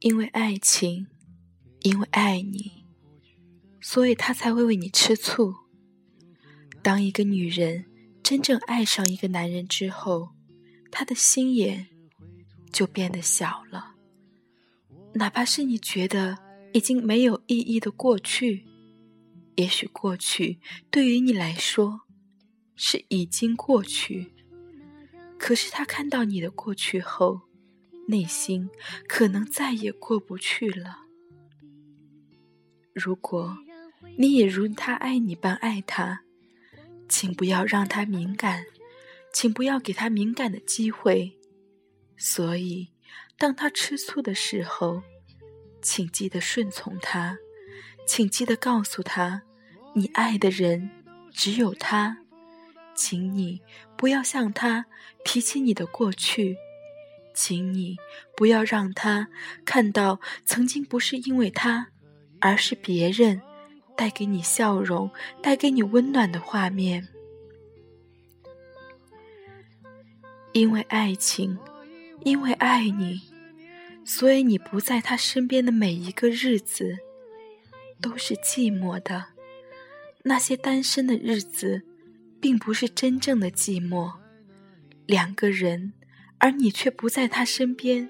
因为爱情，因为爱你，所以他才会为你吃醋。当一个女人真正爱上一个男人之后，她的心眼就变得小了。哪怕是你觉得已经没有意义的过去，也许过去对于你来说是已经过去，可是他看到你的过去后。内心可能再也过不去了。如果你也如他爱你般爱他，请不要让他敏感，请不要给他敏感的机会。所以，当他吃醋的时候，请记得顺从他，请记得告诉他，你爱的人只有他。请你不要向他提起你的过去。请你不要让他看到曾经不是因为他，而是别人带给你笑容、带给你温暖的画面。因为爱情，因为爱你，所以你不在他身边的每一个日子都是寂寞的。那些单身的日子，并不是真正的寂寞，两个人。而你却不在他身边，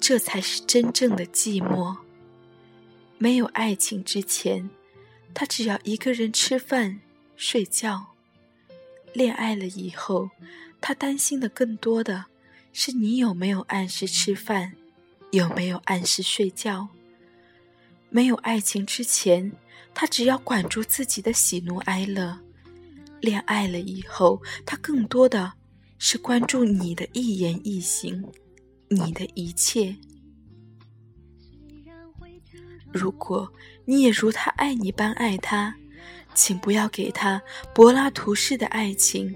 这才是真正的寂寞。没有爱情之前，他只要一个人吃饭、睡觉；恋爱了以后，他担心的更多的是你有没有按时吃饭，有没有按时睡觉。没有爱情之前，他只要管住自己的喜怒哀乐；恋爱了以后，他更多的。是关注你的一言一行，你的一切。如果你也如他爱你般爱他，请不要给他柏拉图式的爱情。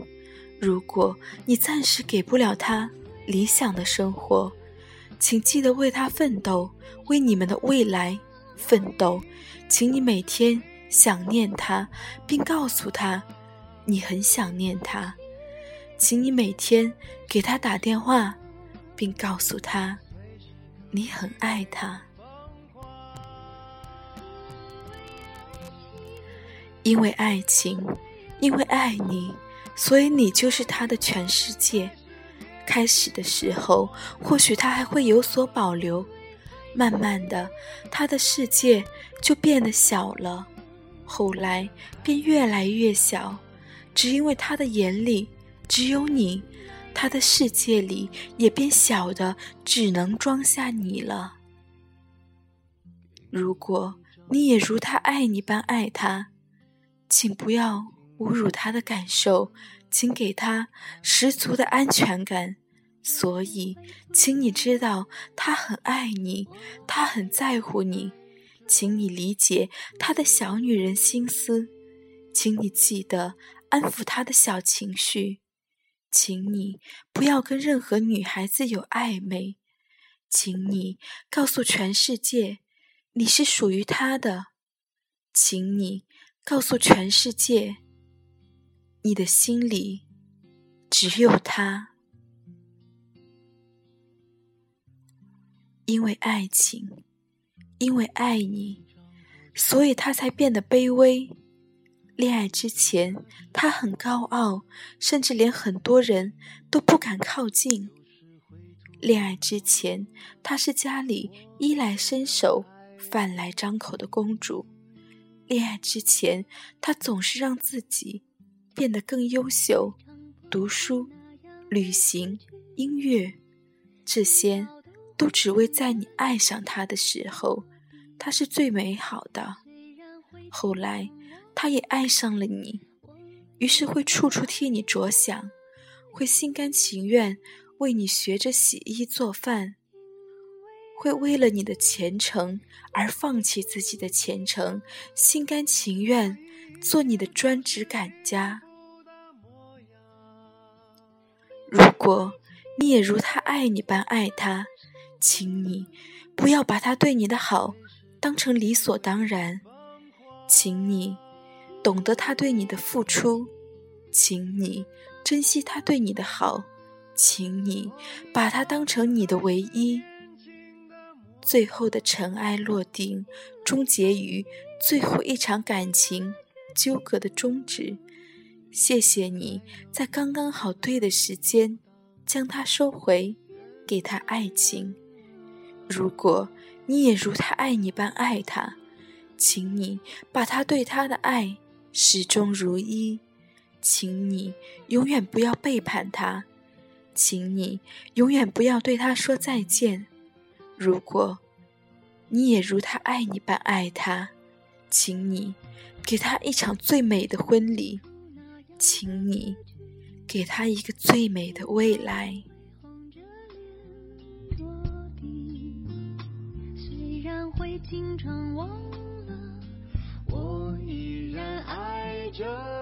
如果你暂时给不了他理想的生活，请记得为他奋斗，为你们的未来奋斗。请你每天想念他，并告诉他你很想念他。请你每天给他打电话，并告诉他你很爱他。因为爱情，因为爱你，所以你就是他的全世界。开始的时候，或许他还会有所保留，慢慢的，他的世界就变得小了，后来便越来越小，只因为他的眼里。只有你，他的世界里也变小的，只能装下你了。如果你也如他爱你般爱他，请不要侮辱他的感受，请给他十足的安全感。所以，请你知道他很爱你，他很在乎你，请你理解他的小女人心思，请你记得安抚他的小情绪。请你不要跟任何女孩子有暧昧，请你告诉全世界你是属于他的，请你告诉全世界你的心里只有他，因为爱情，因为爱你，所以他才变得卑微。恋爱之前，他很高傲，甚至连很多人都不敢靠近。恋爱之前，她是家里衣来伸手、饭来张口的公主。恋爱之前，她总是让自己变得更优秀，读书、旅行、音乐，这些都只为在你爱上他的时候，他是最美好的。后来。他也爱上了你，于是会处处替你着想，会心甘情愿为你学着洗衣做饭，会为了你的前程而放弃自己的前程，心甘情愿做你的专职管家。如果你也如他爱你般爱他，请你不要把他对你的好当成理所当然，请你。懂得他对你的付出，请你珍惜他对你的好，请你把他当成你的唯一。最后的尘埃落定，终结于最后一场感情纠葛的终止。谢谢你在刚刚好对的时间将它收回，给他爱情。如果你也如他爱你般爱他，请你把他对他的爱始终如一，请你永远不要背叛他，请你永远不要对他说再见。如果你也如他爱你般爱他，请你给他一场最美的婚礼，请你给他一个最美的未来。虽然会经常忘 just